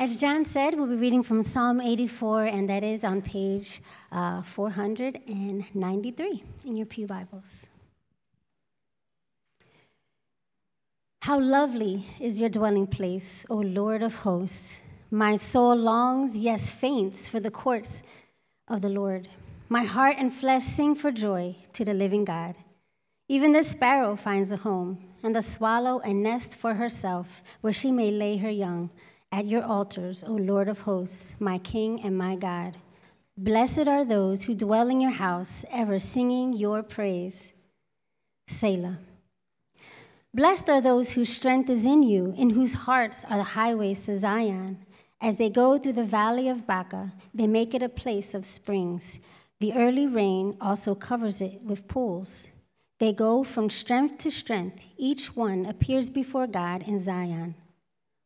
As John said, we'll be reading from Psalm 84, and that is on page uh, 493 in your Pew Bibles. How lovely is your dwelling place, O Lord of hosts! My soul longs, yes, faints for the courts of the Lord. My heart and flesh sing for joy to the living God. Even the sparrow finds a home, and the swallow a nest for herself, where she may lay her young. At your altars, O Lord of hosts, my King and my God. Blessed are those who dwell in your house, ever singing your praise. Selah. Blessed are those whose strength is in you, in whose hearts are the highways to Zion. As they go through the valley of Baca, they make it a place of springs. The early rain also covers it with pools. They go from strength to strength. Each one appears before God in Zion.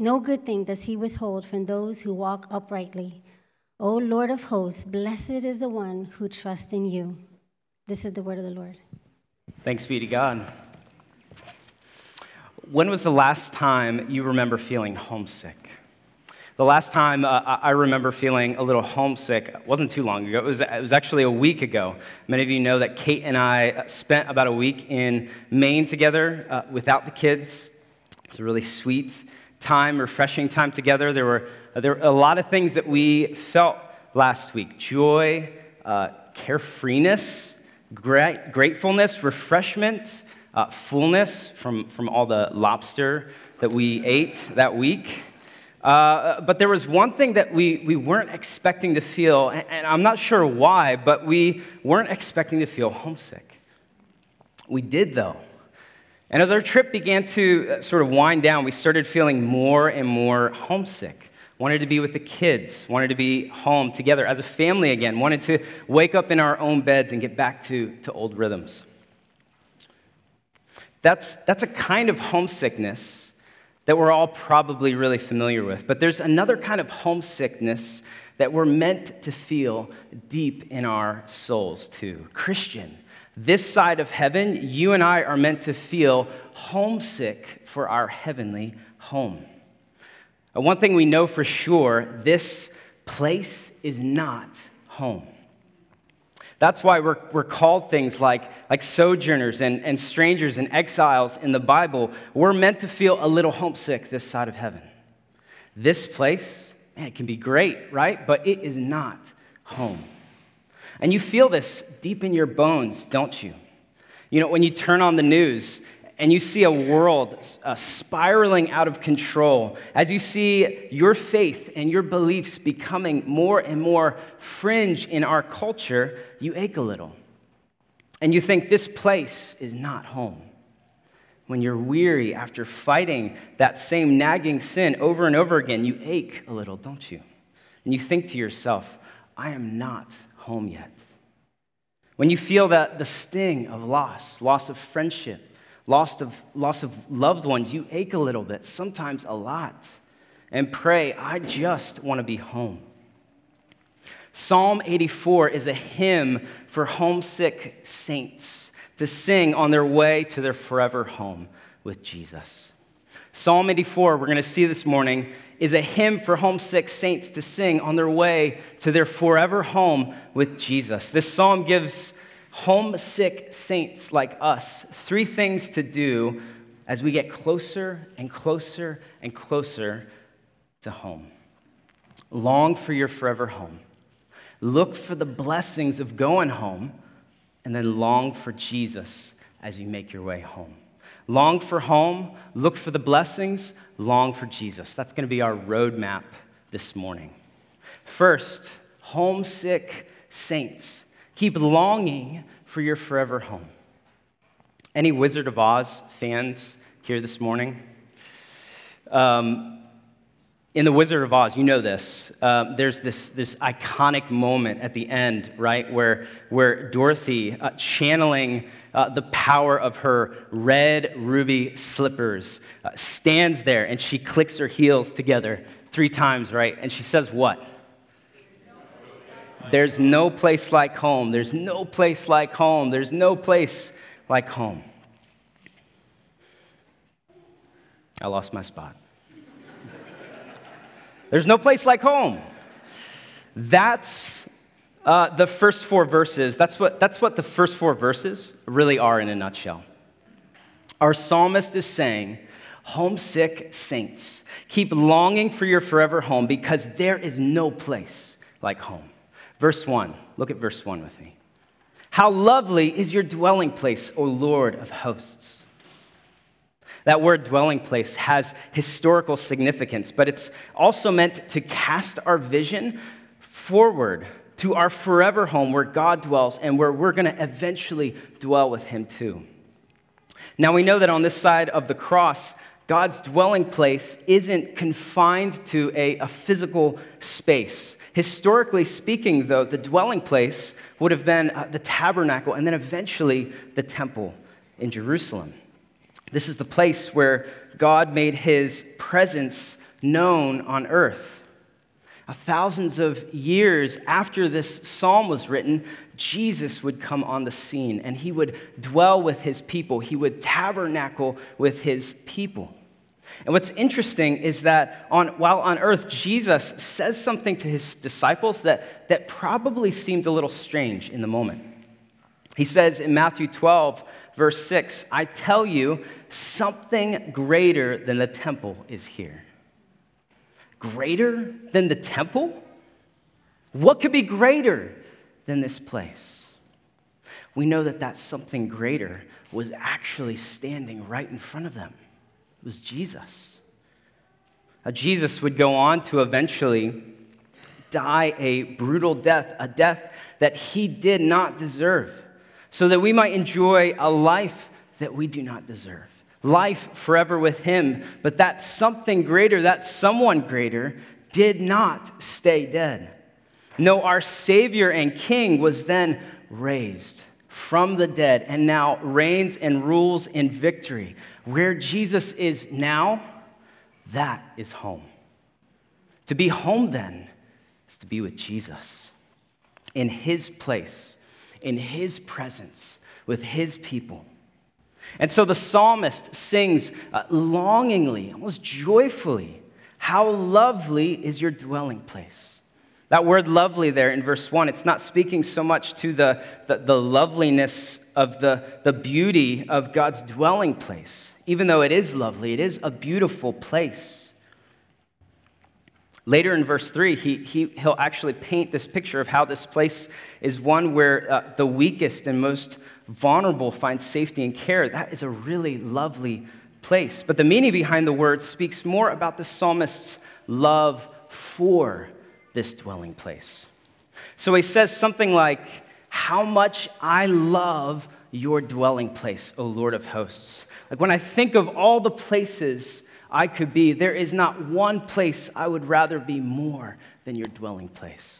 no good thing does he withhold from those who walk uprightly. O Lord of hosts, blessed is the one who trusts in you. This is the word of the Lord. Thanks be to God. When was the last time you remember feeling homesick? The last time uh, I remember feeling a little homesick wasn't too long ago. It was, it was actually a week ago. Many of you know that Kate and I spent about a week in Maine together uh, without the kids. It's really sweet time, refreshing time together. There were, uh, there were a lot of things that we felt last week joy, uh, carefreeness, gra- gratefulness, refreshment, uh, fullness from, from all the lobster that we ate that week. Uh, but there was one thing that we, we weren't expecting to feel, and, and I'm not sure why, but we weren't expecting to feel homesick. We did, though. And as our trip began to uh, sort of wind down, we started feeling more and more homesick. Wanted to be with the kids, wanted to be home together as a family again, wanted to wake up in our own beds and get back to, to old rhythms. That's, that's a kind of homesickness that we're all probably really familiar with. But there's another kind of homesickness that we're meant to feel deep in our souls, too. Christian, this side of heaven, you and I are meant to feel homesick for our heavenly home. And one thing we know for sure this place is not home. That's why we're, we're called things like, like sojourners and, and strangers and exiles in the Bible. We're meant to feel a little homesick this side of heaven. This place, man, it can be great, right? But it is not home. And you feel this deep in your bones, don't you? You know, when you turn on the news and you see a world uh, spiraling out of control, as you see your faith and your beliefs becoming more and more fringe in our culture, you ache a little. And you think this place is not home. When you're weary after fighting that same nagging sin over and over again, you ache a little, don't you? And you think to yourself, I am not home yet. When you feel that the sting of loss, loss of friendship, loss of, loss of loved ones, you ache a little bit, sometimes a lot, and pray, I just want to be home. Psalm 84 is a hymn for homesick saints to sing on their way to their forever home with Jesus. Psalm 84, we're going to see this morning, is a hymn for homesick saints to sing on their way to their forever home with Jesus. This psalm gives homesick saints like us three things to do as we get closer and closer and closer to home. Long for your forever home. Look for the blessings of going home, and then long for Jesus as you make your way home. Long for home, look for the blessings, long for Jesus. That's going to be our roadmap this morning. First, homesick saints. Keep longing for your forever home. Any Wizard of Oz fans here this morning? Um, In The Wizard of Oz, you know this, um, there's this, this iconic moment at the end, right, where, where Dorothy, uh, channeling uh, the power of her red ruby slippers, uh, stands there and she clicks her heels together three times, right? And she says, What? There's no place like home. There's no place like home. There's no place like home. I lost my spot. There's no place like home. That's uh, the first four verses. That's what, that's what the first four verses really are in a nutshell. Our psalmist is saying, Homesick saints, keep longing for your forever home because there is no place like home. Verse 1, look at verse 1 with me. How lovely is your dwelling place, O Lord of hosts. That word dwelling place has historical significance, but it's also meant to cast our vision forward to our forever home where God dwells and where we're going to eventually dwell with Him too. Now, we know that on this side of the cross, God's dwelling place isn't confined to a, a physical space. Historically speaking, though, the dwelling place would have been uh, the tabernacle and then eventually the temple in Jerusalem. This is the place where God made his presence known on earth. Thousands of years after this psalm was written, Jesus would come on the scene and he would dwell with his people. He would tabernacle with his people. And what's interesting is that on, while on earth, Jesus says something to his disciples that, that probably seemed a little strange in the moment. He says in Matthew 12, verse 6, I tell you, something greater than the temple is here. Greater than the temple? What could be greater than this place? We know that that something greater was actually standing right in front of them. It was Jesus. Now, Jesus would go on to eventually die a brutal death, a death that he did not deserve so that we might enjoy a life that we do not deserve. Life forever with Him. But that something greater, that someone greater, did not stay dead. No, our Savior and King was then raised from the dead and now reigns and rules in victory. Where Jesus is now, that is home. To be home then is to be with Jesus in His place in his presence with his people. And so the psalmist sings uh, longingly, almost joyfully, How lovely is your dwelling place. That word lovely there in verse 1, it's not speaking so much to the, the, the loveliness of the, the beauty of God's dwelling place. Even though it is lovely, it is a beautiful place. Later in verse 3, he, he, he'll actually paint this picture of how this place is one where uh, the weakest and most vulnerable find safety and care. That is a really lovely place. But the meaning behind the word speaks more about the psalmist's love for this dwelling place. So he says something like, How much I love your dwelling place, O Lord of hosts. Like when I think of all the places I could be, there is not one place I would rather be more than your dwelling place.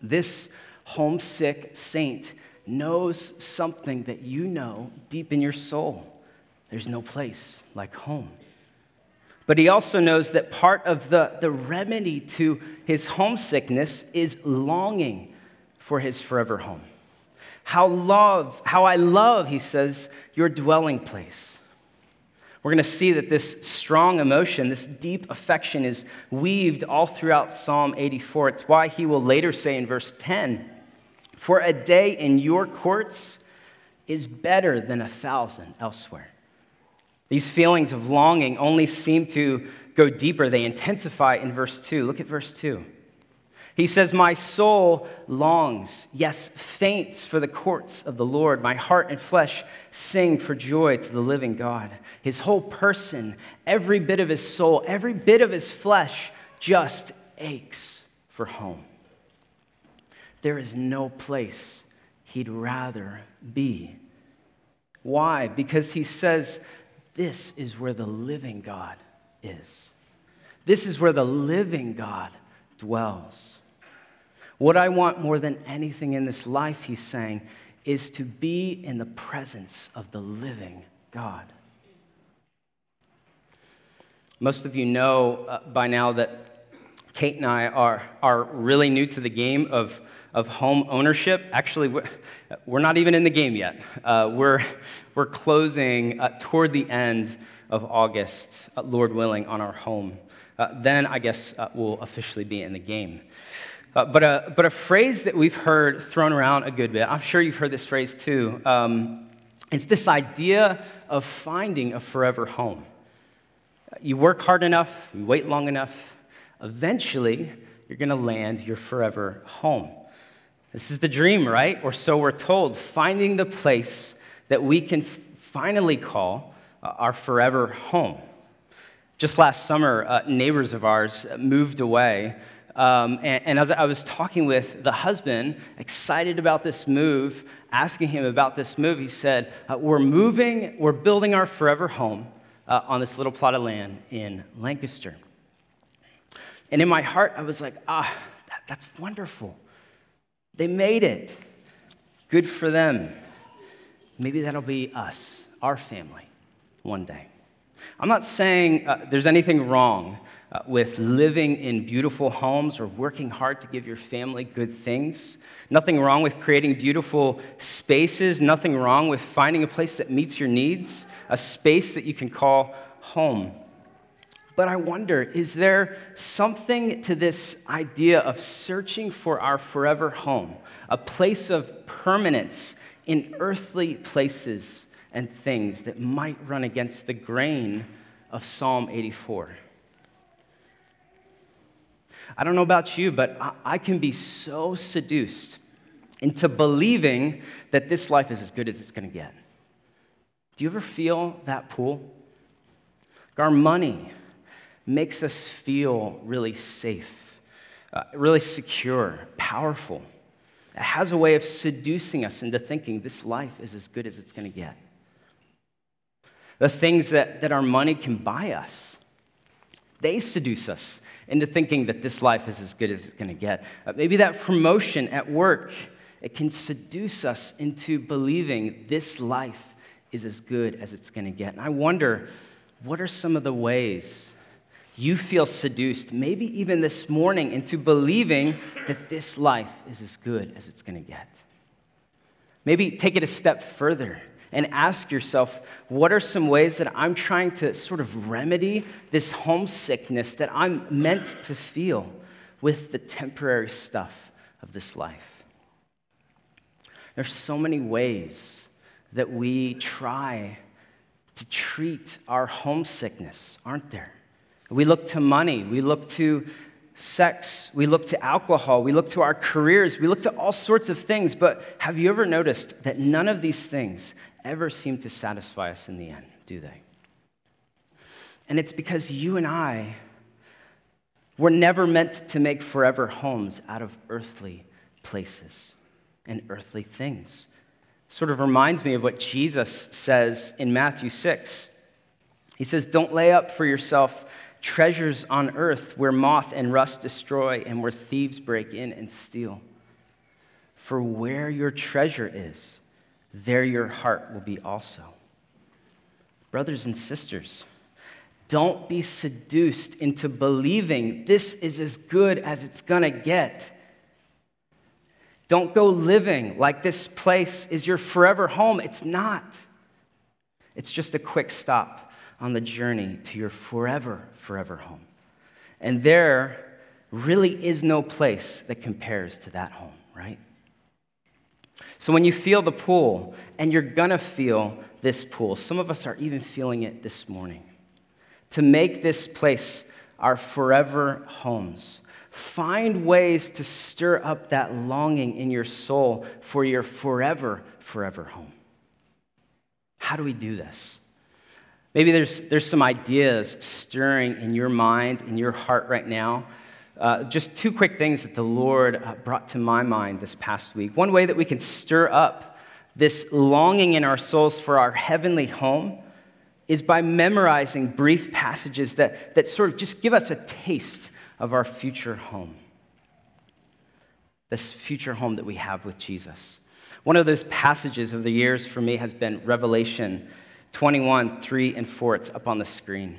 This homesick saint knows something that you know deep in your soul. There's no place like home. But he also knows that part of the, the remedy to his homesickness is longing for his forever home. How love, how I love, he says, your dwelling place. We're going to see that this strong emotion, this deep affection, is weaved all throughout Psalm 84. It's why he will later say in verse 10 For a day in your courts is better than a thousand elsewhere. These feelings of longing only seem to go deeper, they intensify in verse 2. Look at verse 2. He says, My soul longs, yes, faints for the courts of the Lord. My heart and flesh sing for joy to the living God. His whole person, every bit of his soul, every bit of his flesh just aches for home. There is no place he'd rather be. Why? Because he says, This is where the living God is. This is where the living God dwells. What I want more than anything in this life, he's saying, is to be in the presence of the living God. Most of you know uh, by now that Kate and I are, are really new to the game of, of home ownership. Actually, we're, we're not even in the game yet. Uh, we're, we're closing uh, toward the end of August, uh, Lord willing, on our home. Uh, then I guess uh, we'll officially be in the game. Uh, but, a, but a phrase that we've heard thrown around a good bit, I'm sure you've heard this phrase too, um, is this idea of finding a forever home. You work hard enough, you wait long enough, eventually you're going to land your forever home. This is the dream, right? Or so we're told, finding the place that we can f- finally call uh, our forever home. Just last summer, uh, neighbors of ours moved away um, and, and, as I was talking with the husband, excited about this move, asking him about this move, he said, uh, We're moving, we're building our forever home uh, on this little plot of land in Lancaster. And in my heart, I was like, Ah, that, that's wonderful. They made it. Good for them. Maybe that'll be us, our family, one day. I'm not saying uh, there's anything wrong uh, with living in beautiful homes or working hard to give your family good things. Nothing wrong with creating beautiful spaces. Nothing wrong with finding a place that meets your needs, a space that you can call home. But I wonder is there something to this idea of searching for our forever home, a place of permanence in earthly places and things that might run against the grain of Psalm 84? I don't know about you, but I can be so seduced into believing that this life is as good as it's going to get. Do you ever feel that pull? Our money makes us feel really safe, uh, really secure, powerful. It has a way of seducing us into thinking this life is as good as it's going to get. The things that, that our money can buy us, they seduce us into thinking that this life is as good as it's going to get. Uh, maybe that promotion at work, it can seduce us into believing this life is as good as it's going to get. And I wonder, what are some of the ways you feel seduced, maybe even this morning, into believing that this life is as good as it's going to get? Maybe take it a step further and ask yourself what are some ways that I'm trying to sort of remedy this homesickness that I'm meant to feel with the temporary stuff of this life? There's so many ways that we try to treat our homesickness, aren't there? We look to money, we look to sex, we look to alcohol, we look to our careers, we look to all sorts of things. But have you ever noticed that none of these things ever seem to satisfy us in the end, do they? And it's because you and I were never meant to make forever homes out of earthly places and earthly things. Sort of reminds me of what Jesus says in Matthew 6. He says, Don't lay up for yourself treasures on earth where moth and rust destroy and where thieves break in and steal. For where your treasure is, there your heart will be also. Brothers and sisters, don't be seduced into believing this is as good as it's gonna get. Don't go living like this place is your forever home. It's not. It's just a quick stop on the journey to your forever, forever home. And there really is no place that compares to that home, right? So when you feel the pull, and you're gonna feel this pull, some of us are even feeling it this morning, to make this place our forever homes. Find ways to stir up that longing in your soul for your forever, forever home. How do we do this? Maybe there's, there's some ideas stirring in your mind, in your heart right now uh, just two quick things that the Lord uh, brought to my mind this past week. One way that we can stir up this longing in our souls for our heavenly home is by memorizing brief passages that, that sort of just give us a taste of our future home. This future home that we have with Jesus. One of those passages of the years for me has been Revelation 21, 3 and 4. It's up on the screen.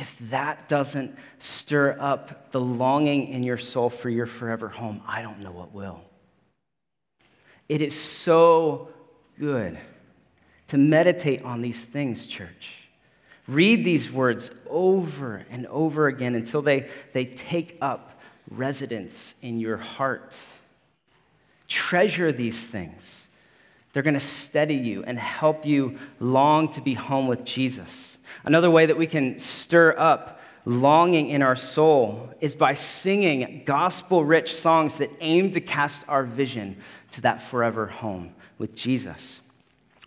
If that doesn't stir up the longing in your soul for your forever home, I don't know what will. It is so good to meditate on these things, church. Read these words over and over again until they, they take up residence in your heart. Treasure these things. They're going to steady you and help you long to be home with Jesus. Another way that we can stir up longing in our soul is by singing gospel rich songs that aim to cast our vision to that forever home with Jesus.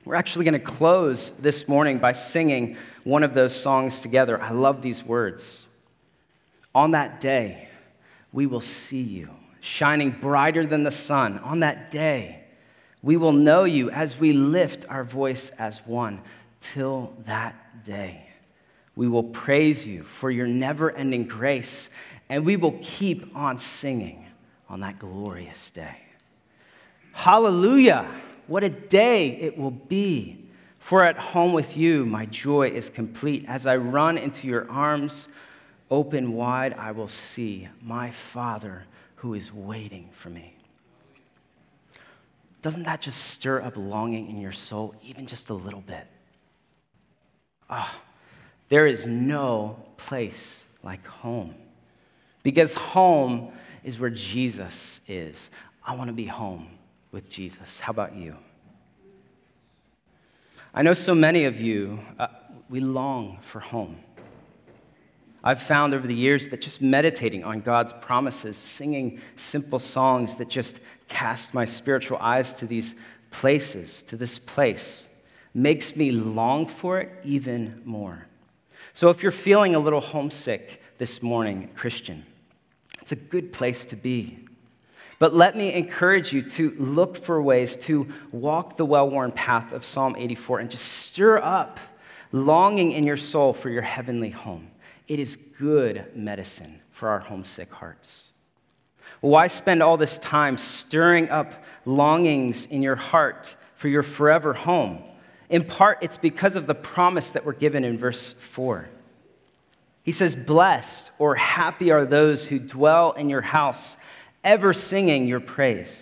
We're actually going to close this morning by singing one of those songs together. I love these words. On that day, we will see you, shining brighter than the sun. On that day, we will know you as we lift our voice as one. Till that day, we will praise you for your never ending grace, and we will keep on singing on that glorious day. Hallelujah! What a day it will be. For at home with you, my joy is complete. As I run into your arms, open wide, I will see my Father who is waiting for me. Doesn't that just stir up longing in your soul, even just a little bit? Oh, there is no place like home. Because home is where Jesus is. I want to be home with Jesus. How about you? I know so many of you, uh, we long for home. I've found over the years that just meditating on God's promises, singing simple songs that just cast my spiritual eyes to these places, to this place, makes me long for it even more. So if you're feeling a little homesick this morning, Christian, it's a good place to be. But let me encourage you to look for ways to walk the well worn path of Psalm 84 and just stir up longing in your soul for your heavenly home. It is good medicine for our homesick hearts. Why spend all this time stirring up longings in your heart for your forever home? In part, it's because of the promise that we're given in verse 4. He says, Blessed or happy are those who dwell in your house ever singing your praise.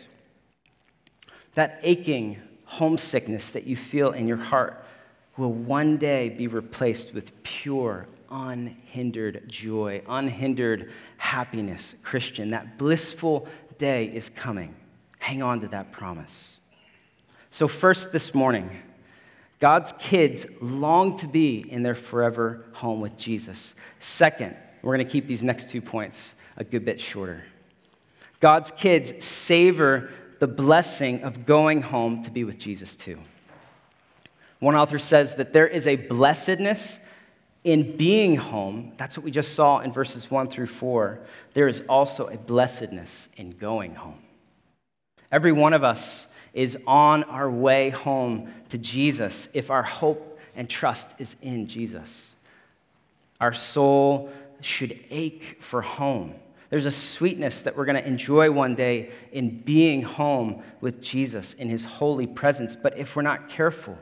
That aching homesickness that you feel in your heart will one day be replaced with pure, unhindered joy, unhindered happiness. Christian, that blissful day is coming. Hang on to that promise. So, first this morning, God's kids long to be in their forever home with Jesus. Second, we're going to keep these next two points a good bit shorter. God's kids savor the blessing of going home to be with Jesus too. One author says that there is a blessedness in being home. That's what we just saw in verses 1 through 4. There is also a blessedness in going home. Every one of us is on our way home to Jesus if our hope and trust is in Jesus. Our soul should ache for home. There's a sweetness that we're going to enjoy one day in being home with Jesus in his holy presence. But if we're not careful,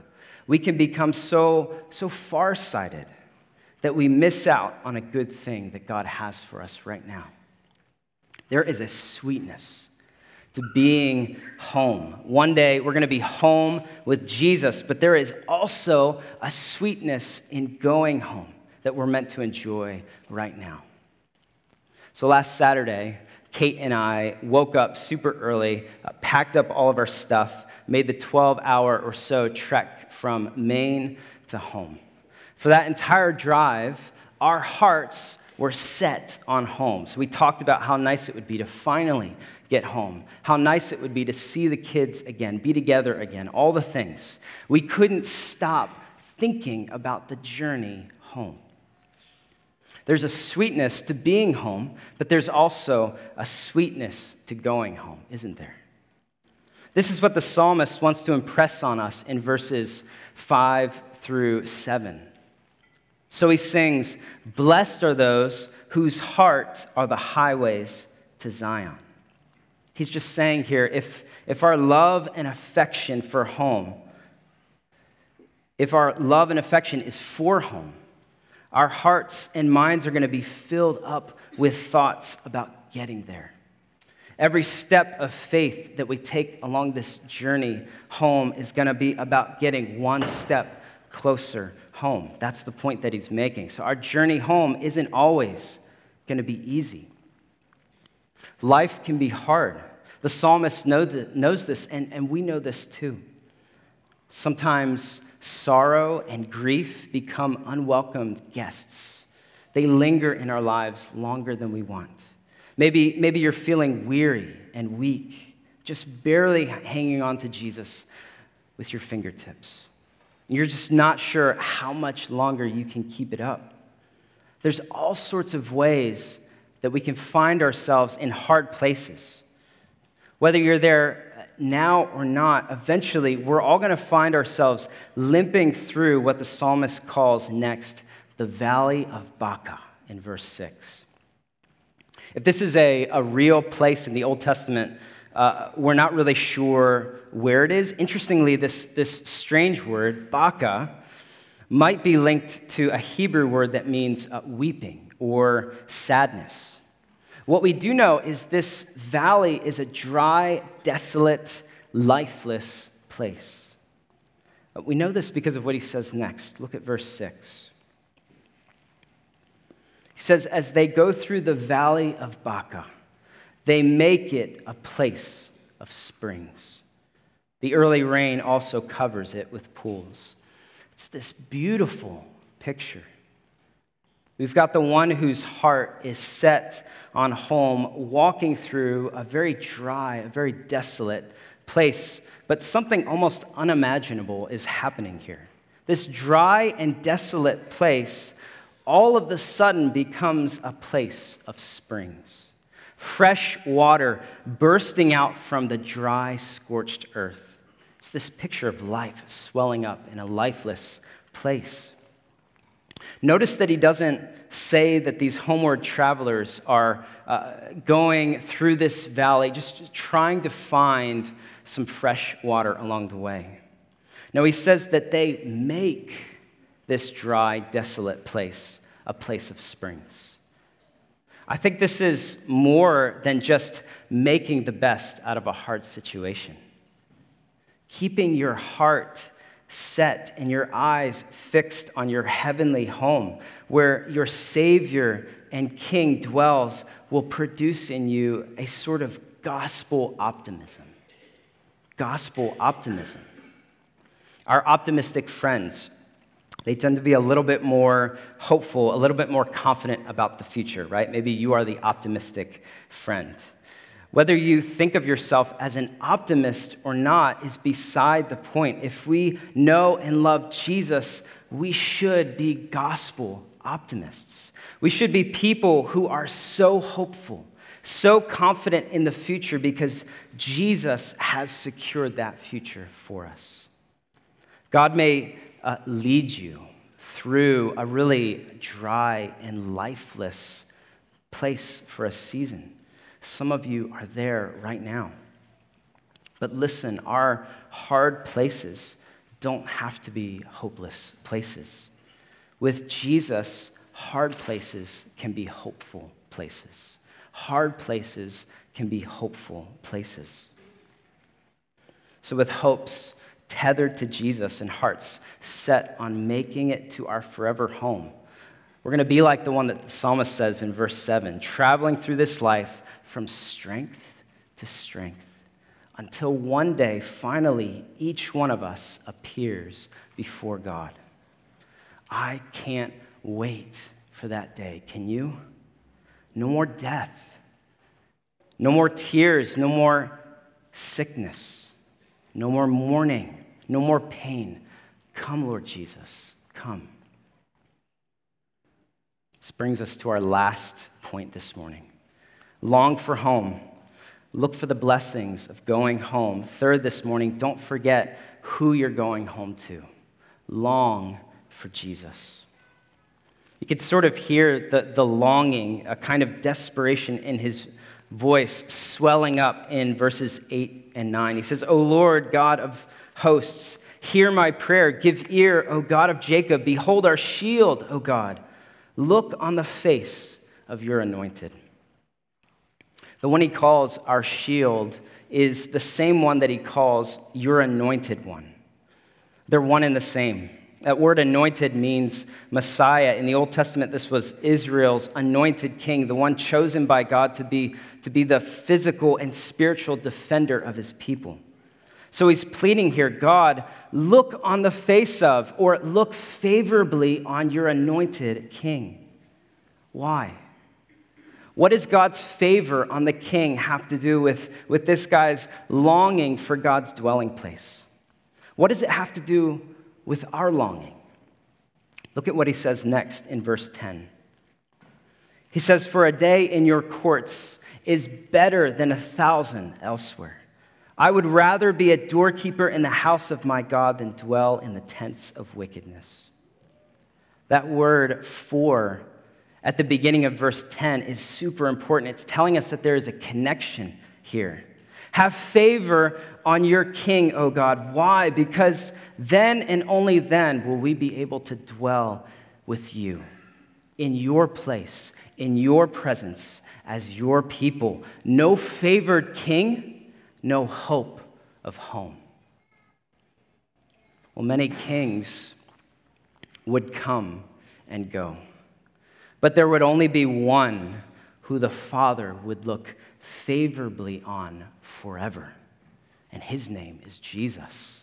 we can become so, so farsighted that we miss out on a good thing that God has for us right now. There is a sweetness to being home. One day we're going to be home with Jesus, but there is also a sweetness in going home that we're meant to enjoy right now. So last Saturday, Kate and I woke up super early, uh, packed up all of our stuff, made the 12 hour or so trek from Maine to home. For that entire drive, our hearts were set on home. So we talked about how nice it would be to finally get home, how nice it would be to see the kids again, be together again, all the things. We couldn't stop thinking about the journey home. There's a sweetness to being home, but there's also a sweetness to going home, isn't there? This is what the psalmist wants to impress on us in verses 5 through 7. So he sings, Blessed are those whose hearts are the highways to Zion. He's just saying here if, if our love and affection for home, if our love and affection is for home, our hearts and minds are going to be filled up with thoughts about getting there. Every step of faith that we take along this journey home is going to be about getting one step closer home. That's the point that he's making. So, our journey home isn't always going to be easy. Life can be hard. The psalmist knows this, and, and we know this too. Sometimes sorrow and grief become unwelcomed guests. They linger in our lives longer than we want. Maybe, maybe you're feeling weary and weak, just barely hanging on to Jesus with your fingertips. You're just not sure how much longer you can keep it up. There's all sorts of ways that we can find ourselves in hard places. Whether you're there now or not, eventually we're all going to find ourselves limping through what the psalmist calls next the valley of Baca in verse 6. If this is a, a real place in the Old Testament, uh, we're not really sure where it is. Interestingly, this, this strange word, Baca, might be linked to a Hebrew word that means uh, weeping or sadness. What we do know is this valley is a dry, desolate, lifeless place. We know this because of what he says next. Look at verse 6. He says, As they go through the valley of Baca, they make it a place of springs. The early rain also covers it with pools. It's this beautiful picture. We've got the one whose heart is set on home, walking through a very dry, a very desolate place, but something almost unimaginable is happening here. This dry and desolate place all of the sudden becomes a place of springs. Fresh water bursting out from the dry, scorched earth. It's this picture of life swelling up in a lifeless place. Notice that he doesn't say that these homeward travelers are uh, going through this valley, just trying to find some fresh water along the way. No, he says that they make this dry, desolate place a place of springs. I think this is more than just making the best out of a hard situation. Keeping your heart set and your eyes fixed on your heavenly home, where your Savior and King dwells, will produce in you a sort of gospel optimism. Gospel optimism. Our optimistic friends, they tend to be a little bit more hopeful, a little bit more confident about the future, right? Maybe you are the optimistic friend. Whether you think of yourself as an optimist or not is beside the point. If we know and love Jesus, we should be gospel optimists. We should be people who are so hopeful, so confident in the future because Jesus has secured that future for us. God may uh, lead you through a really dry and lifeless place for a season. Some of you are there right now. But listen, our hard places don't have to be hopeless places. With Jesus, hard places can be hopeful places. Hard places can be hopeful places. So, with hopes tethered to Jesus and hearts set on making it to our forever home, we're going to be like the one that the psalmist says in verse 7 traveling through this life from strength to strength until one day, finally, each one of us appears before God. I can't wait for that day. Can you? No more death. No more tears. No more sickness. No more mourning. No more pain. Come, Lord Jesus. Come. This brings us to our last point this morning. Long for home. Look for the blessings of going home. Third, this morning, don't forget who you're going home to. Long for Jesus. You could sort of hear the, the longing, a kind of desperation in his voice swelling up in verses 8 and 9. He says, O Lord, God of hosts, hear my prayer. Give ear, O God of Jacob. Behold our shield, O God. Look on the face of your anointed. The one he calls our shield is the same one that he calls your anointed one. They're one and the same. That word anointed means Messiah. In the Old Testament, this was Israel's anointed king, the one chosen by God to be, to be the physical and spiritual defender of his people. So he's pleading here God, look on the face of, or look favorably on your anointed king. Why? What does God's favor on the king have to do with, with this guy's longing for God's dwelling place? What does it have to do with our longing? Look at what he says next in verse 10. He says, For a day in your courts is better than a thousand elsewhere. I would rather be a doorkeeper in the house of my God than dwell in the tents of wickedness. That word for at the beginning of verse 10 is super important. It's telling us that there is a connection here. Have favor on your king, O God. Why? Because then and only then will we be able to dwell with you in your place, in your presence as your people. No favored king, no hope of home. Well, many kings would come and go. But there would only be one who the Father would look favorably on forever, and his name is Jesus.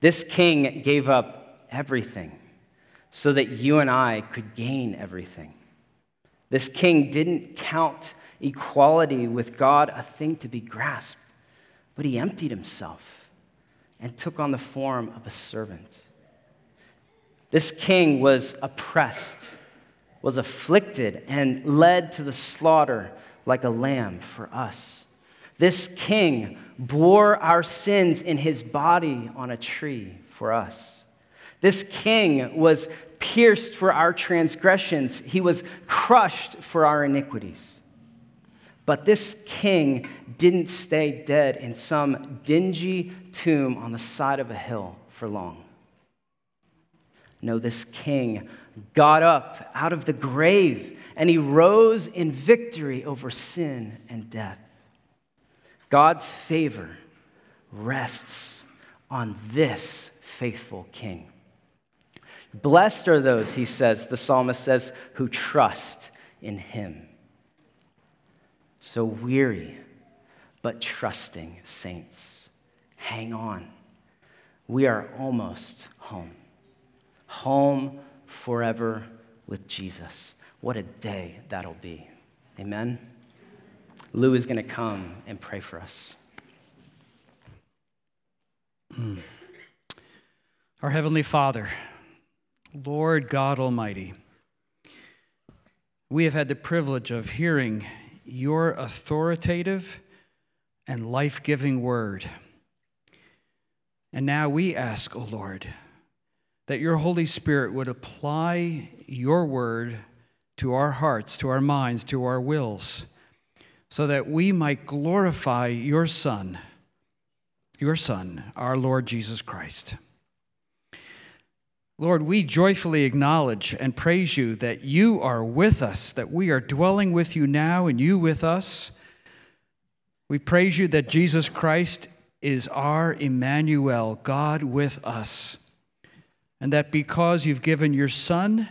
This king gave up everything so that you and I could gain everything. This king didn't count equality with God a thing to be grasped, but he emptied himself and took on the form of a servant. This king was oppressed was afflicted and led to the slaughter like a lamb for us. This king bore our sins in his body on a tree for us. This king was pierced for our transgressions, he was crushed for our iniquities. But this king didn't stay dead in some dingy tomb on the side of a hill for long. No, this king got up out of the grave and he rose in victory over sin and death. God's favor rests on this faithful king. Blessed are those, he says, the psalmist says, who trust in him. So weary, but trusting saints, hang on. We are almost home. Home forever with Jesus. What a day that'll be. Amen. Lou is going to come and pray for us. Hmm. Our Heavenly Father, Lord God Almighty, we have had the privilege of hearing your authoritative and life giving word. And now we ask, O oh Lord, that your Holy Spirit would apply your word to our hearts, to our minds, to our wills, so that we might glorify your Son, your Son, our Lord Jesus Christ. Lord, we joyfully acknowledge and praise you that you are with us, that we are dwelling with you now and you with us. We praise you that Jesus Christ is our Emmanuel, God with us and that because you've given your Son,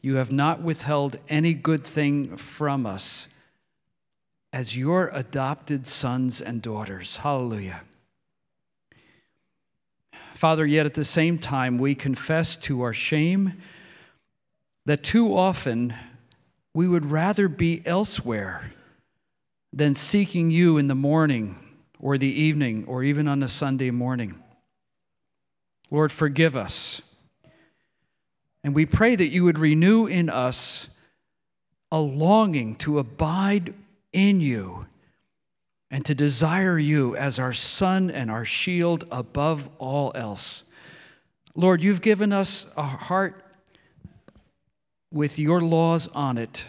you have not withheld any good thing from us as your adopted sons and daughters. Hallelujah. Father, yet at the same time, we confess to our shame that too often we would rather be elsewhere than seeking you in the morning or the evening or even on a Sunday morning. Lord, forgive us. And we pray that you would renew in us a longing to abide in you and to desire you as our sun and our shield above all else. Lord, you've given us a heart with your laws on it.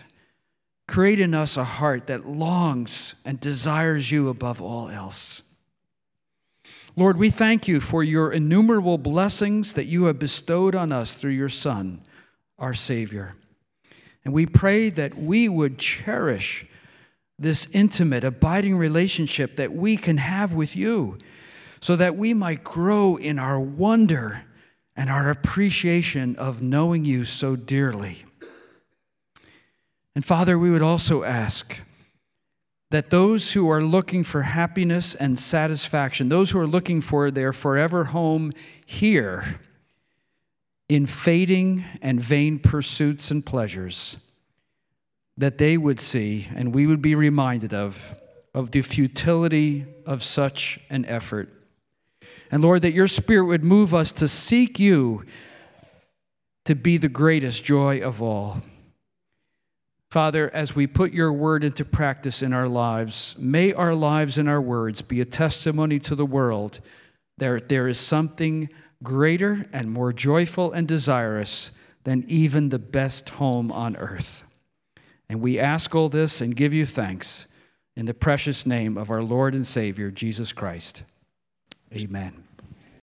Create in us a heart that longs and desires you above all else. Lord, we thank you for your innumerable blessings that you have bestowed on us through your Son, our Savior. And we pray that we would cherish this intimate, abiding relationship that we can have with you so that we might grow in our wonder and our appreciation of knowing you so dearly. And Father, we would also ask that those who are looking for happiness and satisfaction, those who are looking for their forever home here, in fading and vain pursuits and pleasures, that they would see and we would be reminded of, of the futility of such an effort. And Lord, that your Spirit would move us to seek you to be the greatest joy of all. Father, as we put your word into practice in our lives, may our lives and our words be a testimony to the world that there is something greater and more joyful and desirous than even the best home on earth. And we ask all this and give you thanks in the precious name of our Lord and Savior, Jesus Christ. Amen.